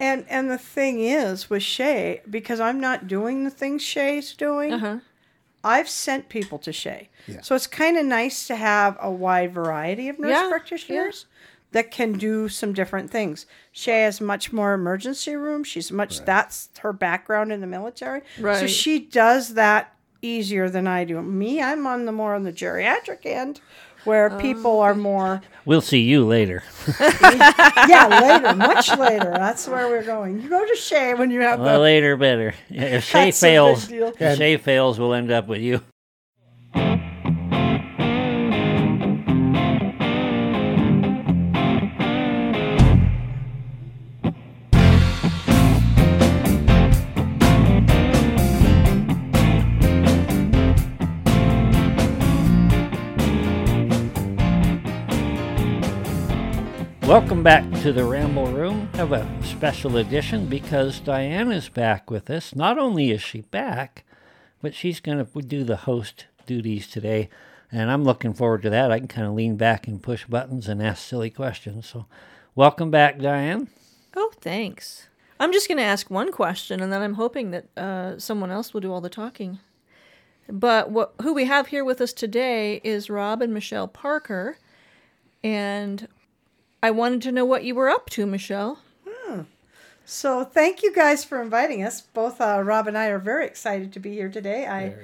And and the thing is with Shay, because I'm not doing the things Shay's doing, Uh-huh. I've sent people to Shay. Yeah. So it's kind of nice to have a wide variety of nurse Yeah, practitioners that can do some different things. Shay has much more emergency room. She's much that's her background in the military. So she does that easier than I do. Me, I'm on the more on the geriatric end where Oh, people are more We'll see you later. yeah, later, much later. That's where we're going. You go to Shay when you have well, the later better. If Shay That's a big fails, deal. if Shay fails, we'll end up with you. Welcome back to the Ramble Room. Have a special edition because Diane is back with us. Not only is she back, but she's going to do the host duties today, and I'm looking forward to that. I can kind of lean back and push buttons and ask silly questions. So, welcome back, Diane. Oh, thanks. I'm just going to ask one question, and then I'm hoping that uh, someone else will do all the talking. But what, who we have here with us today is Rob and Michelle Parker, and I wanted to know what you were up to, Michelle. Hmm. So thank you guys for inviting us. Both uh, Rob and I are very excited to be here today. I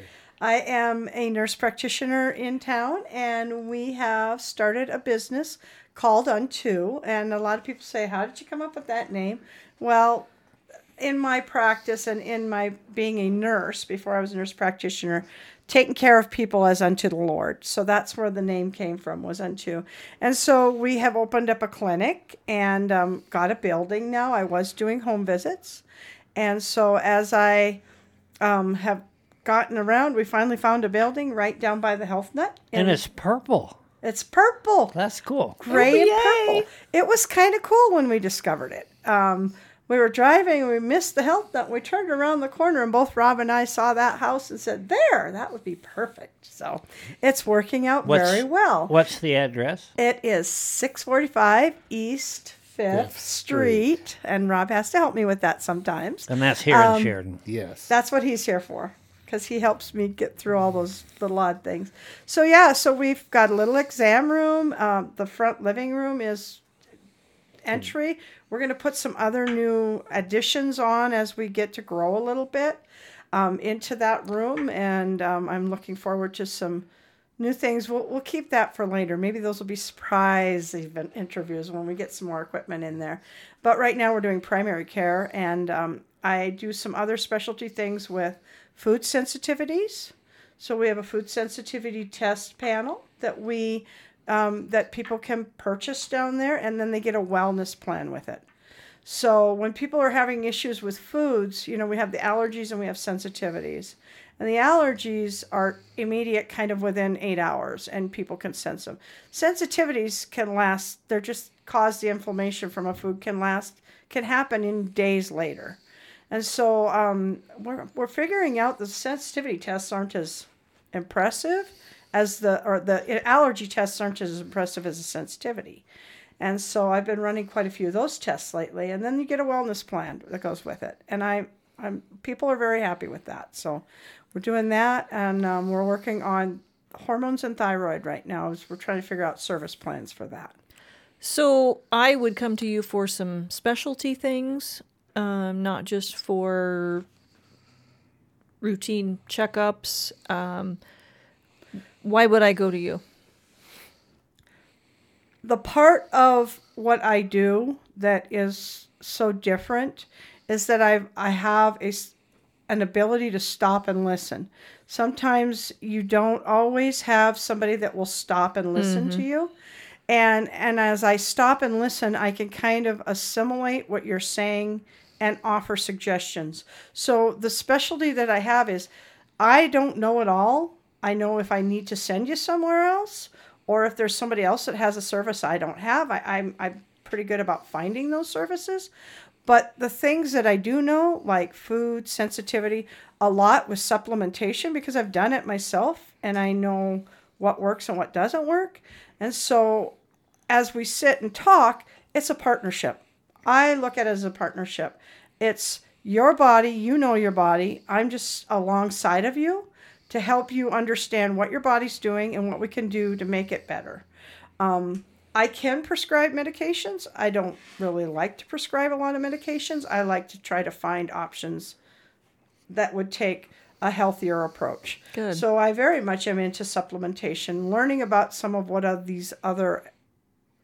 I am a nurse practitioner in town, and we have started a business called Unto. And a lot of people say, "How did you come up with that name?" Well, in my practice and in my being a nurse before I was a nurse practitioner, taking care of people as unto the Lord. So that's where the name came from was unto. And so we have opened up a clinic and um, got a building now. I was doing home visits, and so as I um, have gotten around, we finally found a building right down by the Health Nut. And it's purple. it's purple That's cool. gray and Oh, yay. purple. It was kind of cool when we discovered it. Um, we were driving, we missed the health nut. We turned around the corner, and both Rob and I saw that house and said, "There, that would be perfect." So it's working out What's- very well. What's the address? It is six forty-five East Fifth Fifth Street, Street. and Rob has to help me with that sometimes. And that's here Um, in Sheridan. Yes. That's what he's here for because he helps me get through all those little odd things. So yeah, so we've got a little exam room. Um, the front living room is entry. We're going to put some other new additions on as we get to grow a little bit um, into that room, and um, I'm looking forward to some new things. We'll, we'll keep that for later. Maybe those will be surprise event interviews when we get some more equipment in there. But right now we're doing primary care, and um, I do some other specialty things with food sensitivities. So we have a food sensitivity test panel that we um, that people can purchase down there, and then they get a wellness plan with it. So when people are having issues with foods, you know, we have the allergies and we have sensitivities. And the allergies are immediate, kind of within eight hours, and people can sense them. Sensitivities can last, they're just cause the inflammation from a food can last, can happen in days later. And so um, we're, we're figuring out the sensitivity tests aren't as impressive as the, or the allergy tests aren't as impressive as the sensitivity. And so I've been running quite a few of those tests lately, and then you get a wellness plan that goes with it. And I, I'm people are very happy with that. So we're doing that, and um, we're working on hormones and thyroid right now. As we're trying to figure out service plans for that. So I would come to you for some specialty things, um, not just for routine checkups. Um, why would I go to you? the part of what I do that is so different is that I I have a an ability to stop and listen. Sometimes you don't always have somebody that will stop and listen to mm-hmm. you. And and as I stop and listen, I can kind of assimilate what you're saying and offer suggestions. So the specialty that I have is I don't know it all. I know if I need to send you somewhere else or if there's somebody else that has a service I don't have. I, I'm I'm pretty good about finding those services. But the things that I do know, like food sensitivity, a lot with supplementation because I've done it myself and I know what works and what doesn't work. And so as we sit and talk, it's a partnership. I look at it as a partnership. It's your body, you know your body. I'm just alongside of you to help you understand what your body's doing and what we can do to make it better. Um, I can prescribe medications. I don't really like to prescribe a lot of medications. I like to try to find options that would take a healthier approach. Good. So I very much am into supplementation, learning about some of what are these other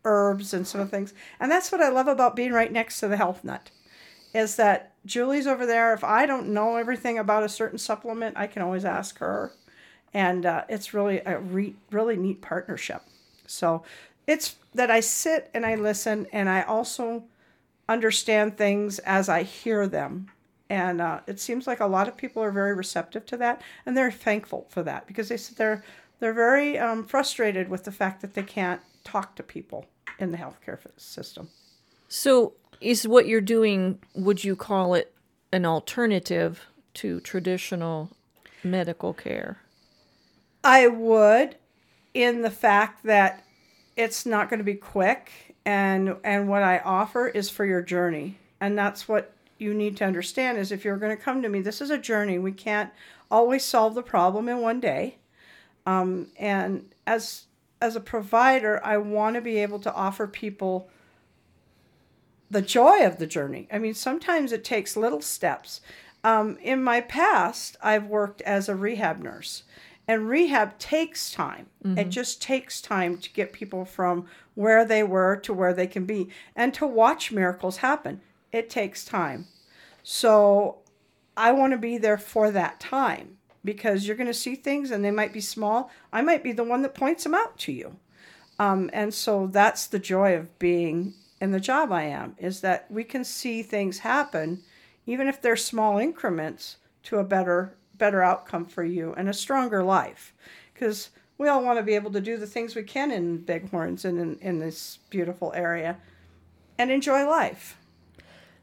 herbs and some of things. And that's what I love about being right next to the health nut is that Julie's over there. If I don't know everything about a certain supplement, I can always ask her. And uh, it's really a re- really neat partnership. So it's that I sit and I listen and I also understand things as I hear them. And uh, it seems like a lot of people are very receptive to that, and they're thankful for that because they said they're they're very um, frustrated with the fact that they can't talk to people in the healthcare system. So, is what you're doing? Would you call it an alternative to traditional medical care? I would, in the fact that it's not going to be quick, and and what I offer is for your journey, and that's what you need to understand is if you're going to come to me, this is a journey. We can't always solve the problem in one day. Um, and as as a provider, I want to be able to offer people the joy of the journey. I mean, sometimes it takes little steps. Um, in my past, I've worked as a rehab nurse, and rehab takes time. Mm-hmm. It just takes time to get people from where they were to where they can be and to watch miracles happen it takes time. So I want to be there for that time because you're going to see things and they might be small. I might be the one that points them out to you. Um, and so that's the joy of being in the job I am is that we can see things happen, even if they're small increments, to a better better outcome for you and a stronger life. Because we all want to be able to do the things we can in Bighorns and in, in this beautiful area and enjoy life.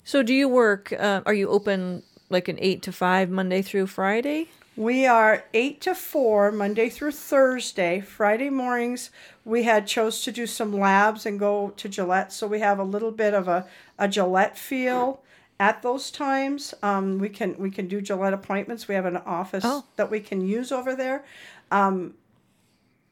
So, do you work? Uh, are you open like an eight to five Monday through Friday? We are eight to four Monday through Thursday. Friday mornings we had chose to do some labs and go to Gillette, so we have a little bit of a, a Gillette feel at those times. Um, we can we can do Gillette appointments. We have an office oh. that we can use over there. Um,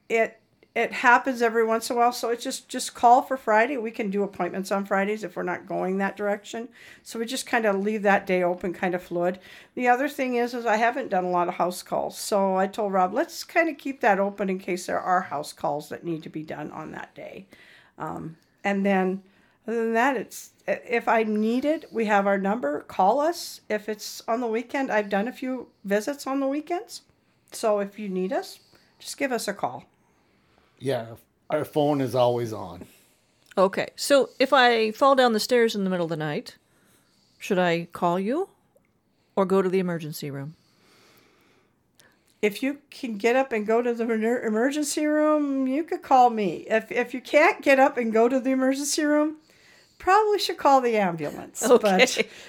it it happens every once in a while. So it's just just call for friday. We can do appointments on fridays if we're not going that direction. So we just kind of leave that day open kind of fluid. The other thing is is i haven't done a lot of house calls. So i told rob let's kind of keep that open in case there are house calls that need to be done on that day. Um, and then other than that it's if i need it we have our number. Call us. If it's on the weekend i've done a few visits on the weekends. So if you need us just give us a call yeah, our phone is always on. Okay. So if I fall down the stairs in the middle of the night, should I call you or go to the emergency room? If you can get up and go to the emergency room, you could call me. If if you can't get up and go to the emergency room, probably should call the ambulance. Okay.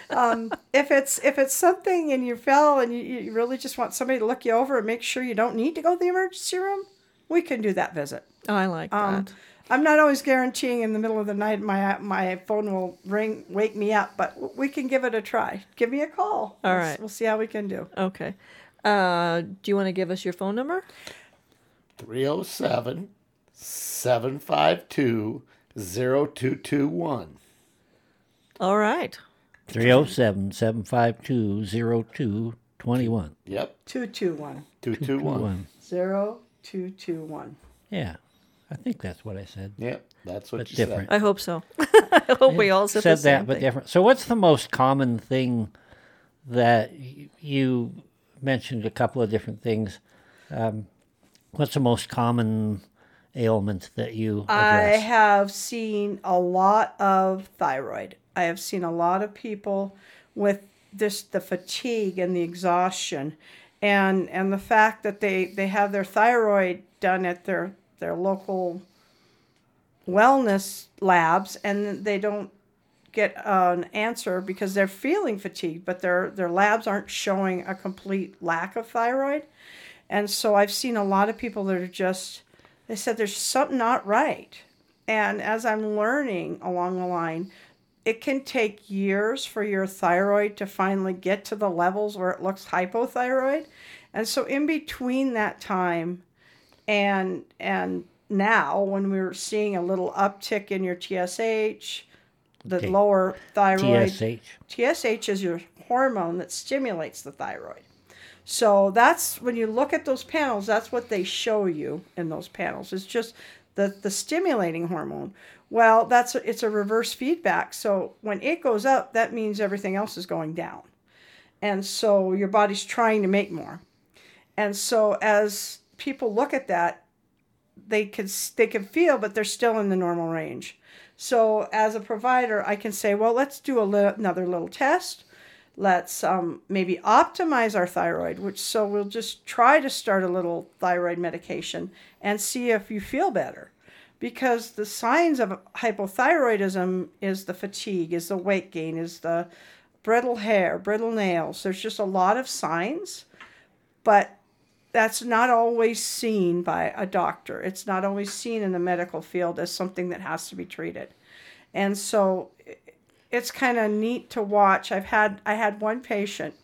But um, if it's if it's something and you fell and you, you really just want somebody to look you over and make sure you don't need to go to the emergency room, we can do that visit. Oh, I like um, that. I'm not always guaranteeing in the middle of the night my my phone will ring, wake me up, but we can give it a try. Give me a call. All we'll, right. We'll see how we can do. Okay. Uh, do you want to give us your phone number? 307 752 0221. All right. 307 752 0221. Yep. 221. 221. 0221. Yeah, I think that's what I said. Yeah, that's what but you different. said. I hope so. I hope we all said, said the that, same but thing. different. So, what's the most common thing that y- you mentioned? A couple of different things. Um, what's the most common ailment that you I have seen a lot of thyroid. I have seen a lot of people with this the fatigue and the exhaustion and and the fact that they they have their thyroid done at their their local wellness labs and they don't get an answer because they're feeling fatigued but their their labs aren't showing a complete lack of thyroid and so i've seen a lot of people that are just they said there's something not right and as i'm learning along the line it can take years for your thyroid to finally get to the levels where it looks hypothyroid. And so in between that time and and now when we're seeing a little uptick in your TSH, the Okay. lower thyroid TSH. TSH is your hormone that stimulates the thyroid. So that's when you look at those panels, that's what they show you in those panels. It's just the, the stimulating hormone. Well, that's it's a reverse feedback. So when it goes up, that means everything else is going down. And so your body's trying to make more. And so as people look at that, they can they can feel, but they're still in the normal range. So as a provider, I can say, well, let's do li- another little test. Let's um, maybe optimize our thyroid, which so we'll just try to start a little thyroid medication and see if you feel better. Because the signs of hypothyroidism is the fatigue, is the weight gain, is the brittle hair, brittle nails. There's just a lot of signs, but that's not always seen by a doctor. It's not always seen in the medical field as something that has to be treated. And so it's kind of neat to watch. I've had I had one patient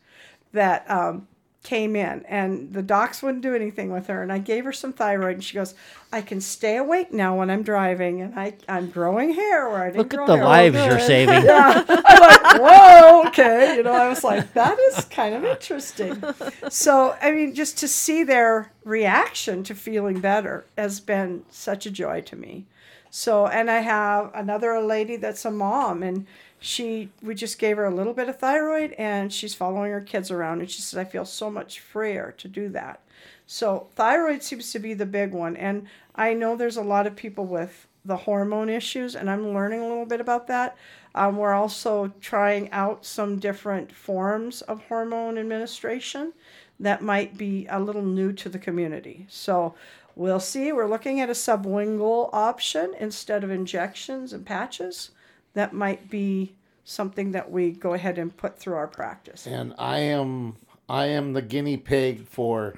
that um, came in and the docs wouldn't do anything with her and I gave her some thyroid and she goes, I can stay awake now when I'm driving and I, I'm growing hair where I didn't Look at the hair. lives Oh, you're saving. Yeah. I'm like, whoa, okay. You know, I was like, that is kind of interesting. So, I mean, just to see their reaction to feeling better has been such a joy to me. So, and I have another lady that's a mom, and she, we just gave her a little bit of thyroid, and she's following her kids around, and she says, I feel so much freer to do that. So, thyroid seems to be the big one, and I know there's a lot of people with the hormone issues, and I'm learning a little bit about that. Um, we're also trying out some different forms of hormone administration that might be a little new to the community. So we'll see. We're looking at a sublingual option instead of injections and patches. That might be something that we go ahead and put through our practice. And I am I am the guinea pig for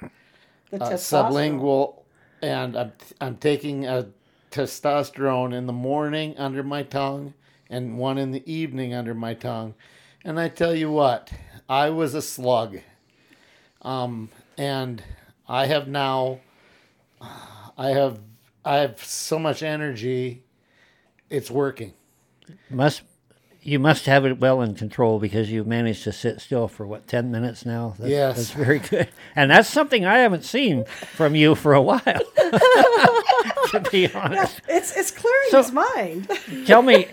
The uh, sublingual, and I'm I'm taking a testosterone in the morning under my tongue, and one in the evening under my tongue. And I tell you what, I was a slug. Um, and I have now, I have I have so much energy. It's working. Must you must have it well in control because you've managed to sit still for what ten minutes now. That's, Yes. that's very good, and that's something I haven't seen from you for a while. to be honest, It's it's clearing So- his mind. tell me,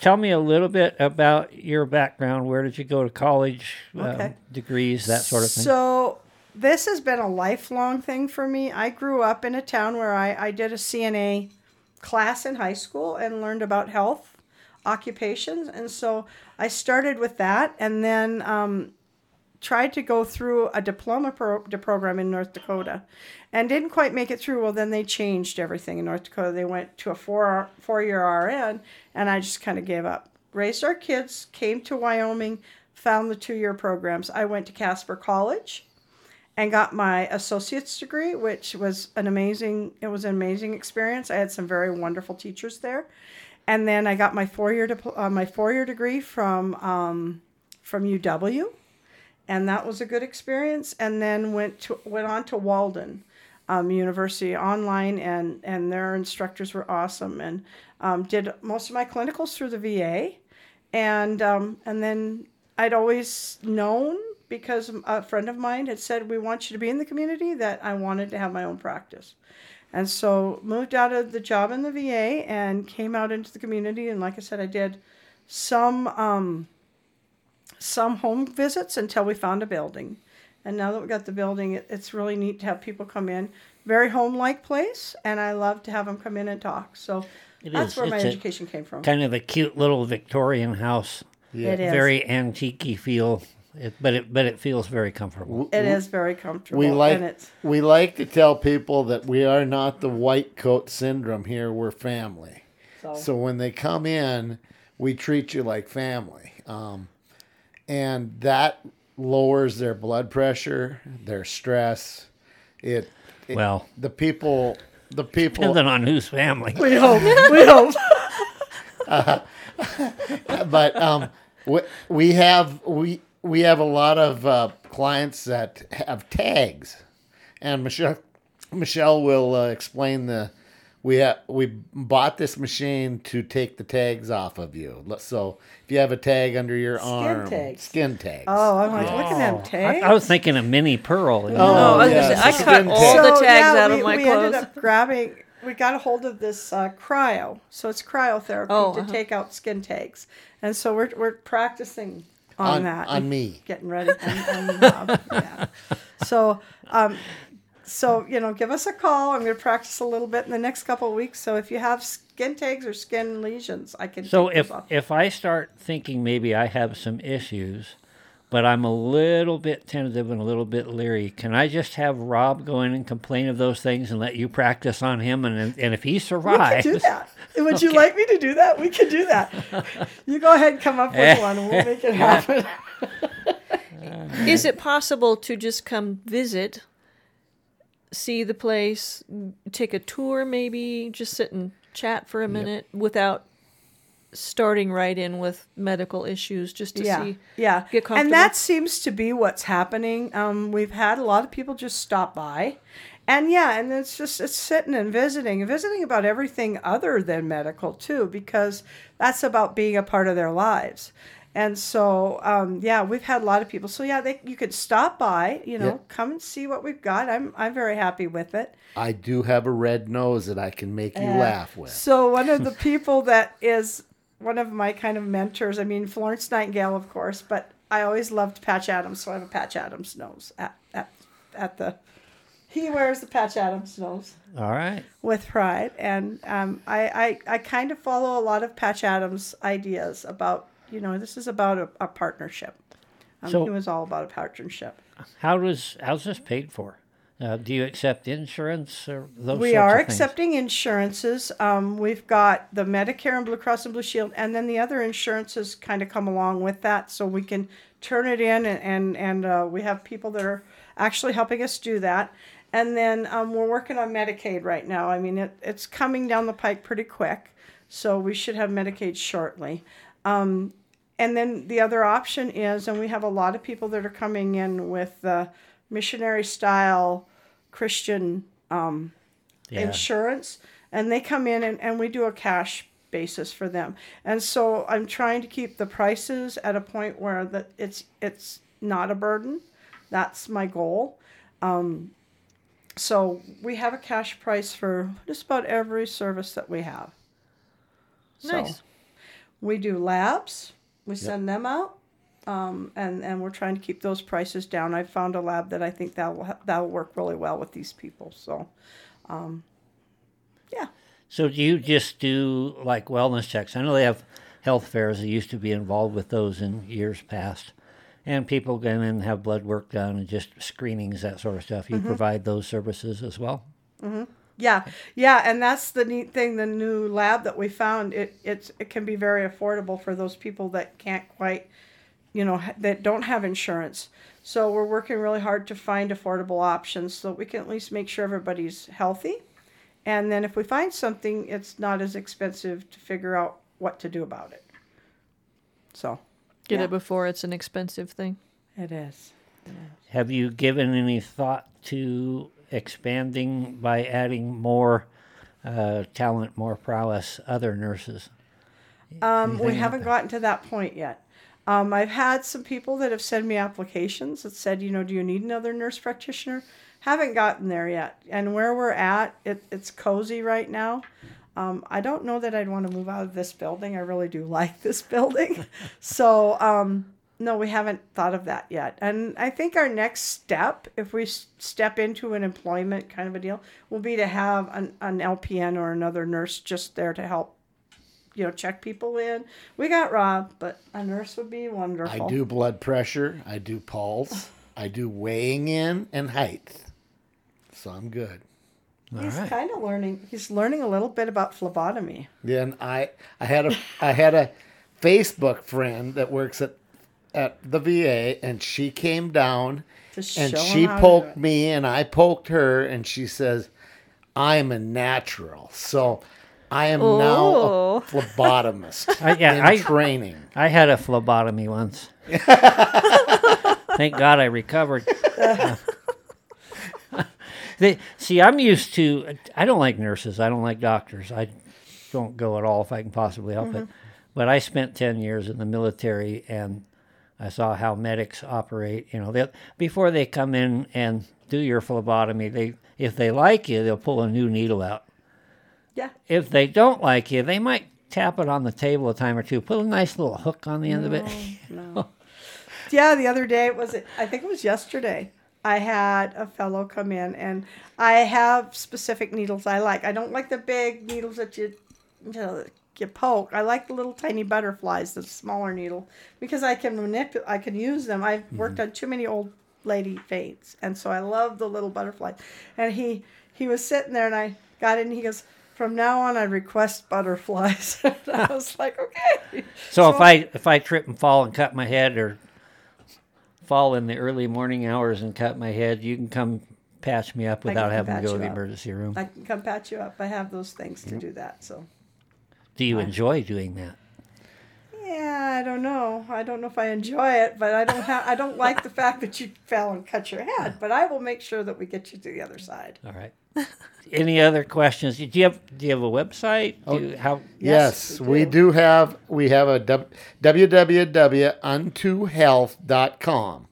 tell me a little bit about your background. Where did you go to college? um, degrees, that sort of thing. So this has been a lifelong thing for me. I grew up in a town where I, I did a CNA class in high school and learned about health occupations. And so I started with that and then um, tried to go through a diploma pro- program in North Dakota and didn't quite make it through. Well, then they changed everything in North Dakota. They went to a four, four year RN and I just kind of gave up. Raised our kids, came to Wyoming, found the two year programs. I went to Casper College and got my associate's degree, which was an amazing. It was an amazing experience. I had some very wonderful teachers there, and then I got my four year uh, my four year degree from um, from UW, and that was a good experience. And then went to went on to Walden um, University online, and and their instructors were awesome, and um, did most of my clinicals through the VA, and um, and then I'd always known because a friend of mine had said we want you to be in the community that I wanted to have my own practice. And so moved out of the job in the VA and came out into the community and like I said I did some um, some home visits until we found a building. And now that we got the building, it, it's really neat to have people come in. Very home-like place, and I love to have them come in and talk. So It that's is. where my It's a education came from. kind of a cute little Victorian house. It is. Very antique feel, it, but it but it feels very comfortable. It is very comfortable. We like and it's we like to tell people that we are not the white coat syndrome here. We're family. so, So when they come in, we treat you like family, um, and that lowers their blood pressure, their stress. It, it Well, the people the people depending on whose family. we hope. We hope. but um, we, we have we we have a lot of uh, clients that have tags, and Michelle Michelle will uh, explain the. We ha- we bought this machine to take the tags off of you. So if you have a tag under your Skin arm, tags. skin tags. Oh, I'm like, look at them I, tags. I was thinking of Minnie Pearl. you Oh, know. No, I was gonna I cut skin all tag. the tags yeah, out we, of my we clothes. ended up grabbing. We got a hold of this uh, cryo, so it's cryotherapy Oh, to uh-huh. take out skin tags, and so we're we're practicing on, on, that on me. getting ready. And, and, uh, yeah. So, um, so you know, give us a call. I'm going to practice a little bit in the next couple of weeks. So if you have skin tags or skin lesions, I can. So take those if off. if I start thinking maybe I have some issues, but I'm a little bit tentative and a little bit leery, can I just have Rob go in and complain of those things and let you practice on him? And and if he survives, we survives, can do that. Would you like me to do that? We can do that. You go ahead and come up with one, and we'll make it happen. Is it possible to just come visit, see the place, take a tour, maybe just sit and chat for a minute without starting right in with medical issues, just to yeah, see? yeah. get comfortable? and that seems to be what's happening. Um, we've had a lot of people just stop by, and yeah, and it's just it's sitting and visiting, and visiting about everything other than medical too, because that's about being a part of their lives. And so, um, yeah, we've had a lot of people. So yeah, they you could stop by, you know, Yeah. come and see what we've got. I'm I'm very happy with it. I do have a red nose that I can make you Yeah. laugh with. So one of the people that is one of my kind of mentors, I mean Florence Nightingale, of course, but I always loved Patch Adams, so I have a Patch Adams nose at at, at the. He wears the Patch Adams nose all right. with pride, and um, I, I I kind of follow a lot of Patch Adams ideas about you know this is about a, a partnership. Um, So- he was all about a partnership. How does how's this paid for? Uh, do you accept insurance or those? we are accepting insurances. Um, we've got the Medicare and Blue Cross and Blue Shield, and then the other insurances kind of come along with that, so we can turn it in, and and, and uh, we have people that are actually helping us do that. And then um, we're working on Medicaid right now. I mean, it, it's coming down the pike pretty quick, so we should have Medicaid shortly. Um, and then the other option is, and we have a lot of people that are coming in with the missionary style Christian um, Yeah. insurance and they come in and, and we do a cash basis for them. And so i'm trying to keep the prices at a point where that it's it's not a burden. That's my goal. Um, so we have a cash price for just about every service that we have. So Nice. we do labs. We send them out um, and and we're trying to keep those prices down i found a lab that i think that will that will work really well with these people so um, yeah So do you just do like wellness checks? I know they have health fairs. They used to be involved with those in years past. And people go in and have blood work done and just screenings, that sort of stuff. You provide those services as well. Yeah, yeah, and that's the neat thing. The new lab that we found it it's it can be very affordable for those people that can't quite, you know, that don't have insurance. So we're working really hard to find affordable options so we can at least make sure everybody's healthy, and then if we find something, it's not as expensive to figure out what to do about it. So Get Yeah. it before it's an expensive thing. it is. Have you given any thought to expanding by adding more uh, talent, more prowess, other nurses? Um, we haven't that? gotten to that point yet. Um, I've had some people that have sent me applications that said, you know, do you need another nurse practitioner? Haven't gotten there yet. And where we're at, it, it's cozy right now. Um, I don't know that I'd want to move out of this building. I really do like this building. so, um, no, we haven't thought of that yet. And I think our next step, if we step into an employment kind of a deal, will be to have an, an LPN or another nurse just there to help you know, check people in. We got Rob, but a nurse would be wonderful. I do blood pressure. I do pulse. I do weighing in and height. So I'm good. He's right. kind of learning. He's learning a little bit about phlebotomy. Then I I had a I had a Facebook friend that works at at the VA and she came down To and she him how to do poked me and I poked her and she says I'm a natural. So I am now a phlebotomist I, yeah, in I, training. I had a phlebotomy once. Thank God I recovered. they, see, I'm used to. I don't like nurses. I don't like doctors. I don't go at all if I can possibly help it. Mm-hmm. But I spent ten years in the military, and I saw how medics operate. You know, they before they come in and do your phlebotomy, they if they like you, they'll pull a new needle out. Yeah. If they don't like you, they might tap it on the table a time or two. Put a nice little hook on the end of it. No. yeah, the other day was it I think it was yesterday. I had a fellow come in and I have specific needles I like. I don't like the big needles that you you know you poke. I like the little tiny butterflies, the smaller needle, because I can manipulate I can use them. I've mm-hmm. worked on too many old lady faints and so I love the little butterflies. And he he was sitting there and I got in and he goes from now on, I request butterflies. I was like, okay. So, if I if I trip and fall and cut my head, or fall in the early morning hours and cut my head, you can come patch me up without having to go to the up. emergency room. I can come patch you up. I have those things to do that. So, Do you enjoy doing that? Yeah, I don't know. I don't know if I enjoy it, but I don't have. I don't like the fact that you fell and cut your head. But I will make sure that we get you to the other side. All right. Any other questions? Do you have Do you have a website? Do you, how? Yes, Yes, we we, do. do. have we have a w- www.untohealth.com.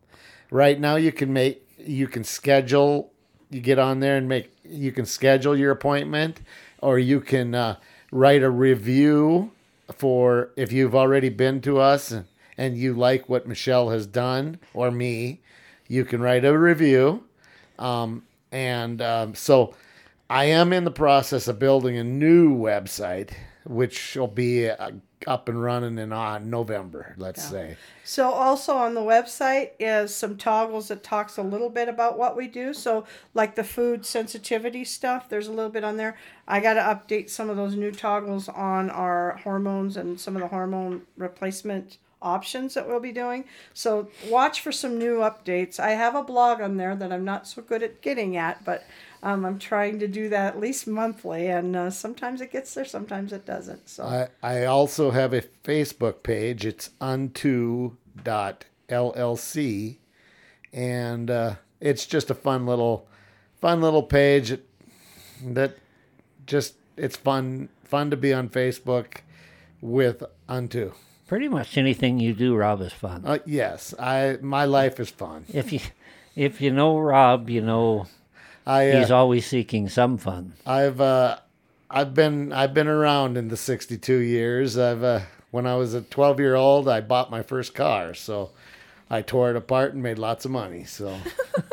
Right now you can make you can schedule you get on there and make you can schedule your appointment or you can uh, write a review for if you've already been to us and, you like what Michelle has done or me, you can write a review. Um, and um, so I am in the process of building a new website, which will be uh, up and running in uh, November, let's say. So also on the website is some toggles that talks a little bit about what we do. So like the food sensitivity stuff, there's a little bit on there. I got to update some of those new toggles on our hormones and some of the hormone replacement options that we'll be doing. So watch for some new updates. I have a blog on there that I'm not so good at getting at, but um, I'm trying to do that at least monthly, and uh, sometimes it gets there, sometimes it doesn't. So I, I also have a Facebook page. It's unto.llc. And uh, it's just a fun little fun little page that just it's fun fun to be on Facebook with Unto. Pretty much anything you do, Rob, is fun. Uh, yes, I my life is fun. if you if you know Rob, you know I uh, he's always seeking some fun. I've uh, I've been I've been around in the 62 years. I've uh, when I was a 12 year old, I bought my first car, so I tore it apart and made lots of money. So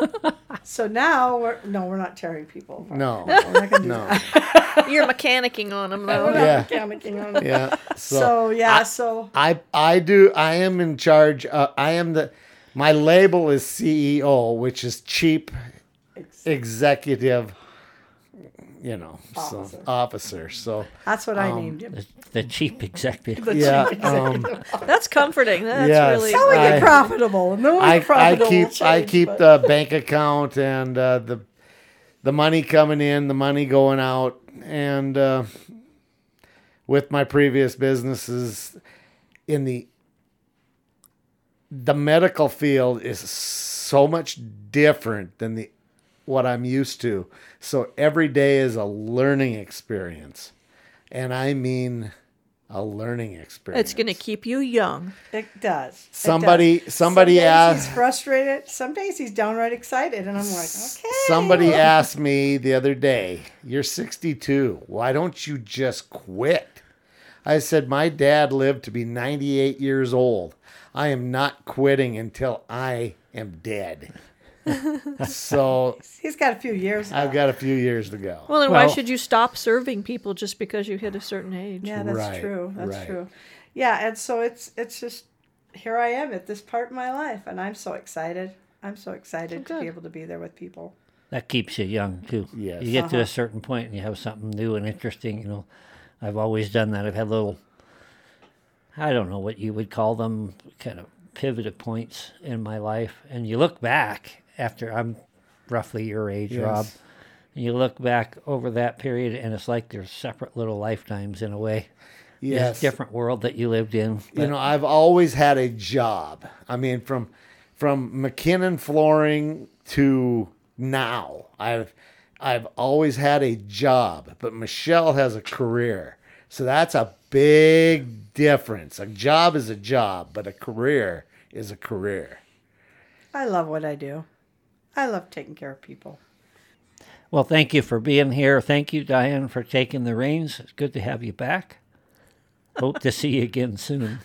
so now we're no, we're not tearing people. apart. no, We're not no, You're mechanicking on them We're though. not Yeah. mechanicking on it. yeah. So, So, yeah, so I I do I am in charge. Uh, I am the my label is CEO, which is chief executive. You know, Officer. so officer. So that's what I Um, named him. The, the cheap executive. yeah, um, That's comforting. That's Yes. really. How we get I- profitable? And then we I, get I profitable keep will I keep but- the bank account and uh, the the money coming in, the money going out, and uh, with my previous businesses in the the medical field is so much different than the what I'm used to. So every day is a learning experience, and I mean a learning experience. It's going to keep you young. It does. It Somebody- does. somebody Some days asked- He's frustrated. Some days he's downright excited, and I'm like, okay. Somebody asked me the other day, You're 62. Why don't you just quit? I said, My dad lived to be 98 years old. I am not quitting until I am dead. So He's got a few years. I've got a few years to go. Well, then why should you stop serving people just because you hit a certain age? Yeah, that's Right, true. That's right. true. Yeah, and so it's it's just here I am at this part of my life, and I'm so excited. I'm so excited to be able to be there with people. That keeps you young too. Yes. You get to Uh-huh. a certain point and you have something new and interesting. You know, I've always done that. I've had little, I don't know what you would call them, kind of pivot points in my life. And you look back after I'm roughly your age, Yes. Rob, you look back over that period, and it's like there's separate little lifetimes in a way. Yes. This different world that you lived in. you know, I've always had a job. I mean, from from McKinnon flooring to now, I've I've always had a job. But Michelle has a career, so that's a big difference. A job is a job, but a career is a career. I love what I do. I love taking care of people. Well, thank you for being here. Thank you, Diane, for taking the reins. It's good to have you back. Hope to see you again soon.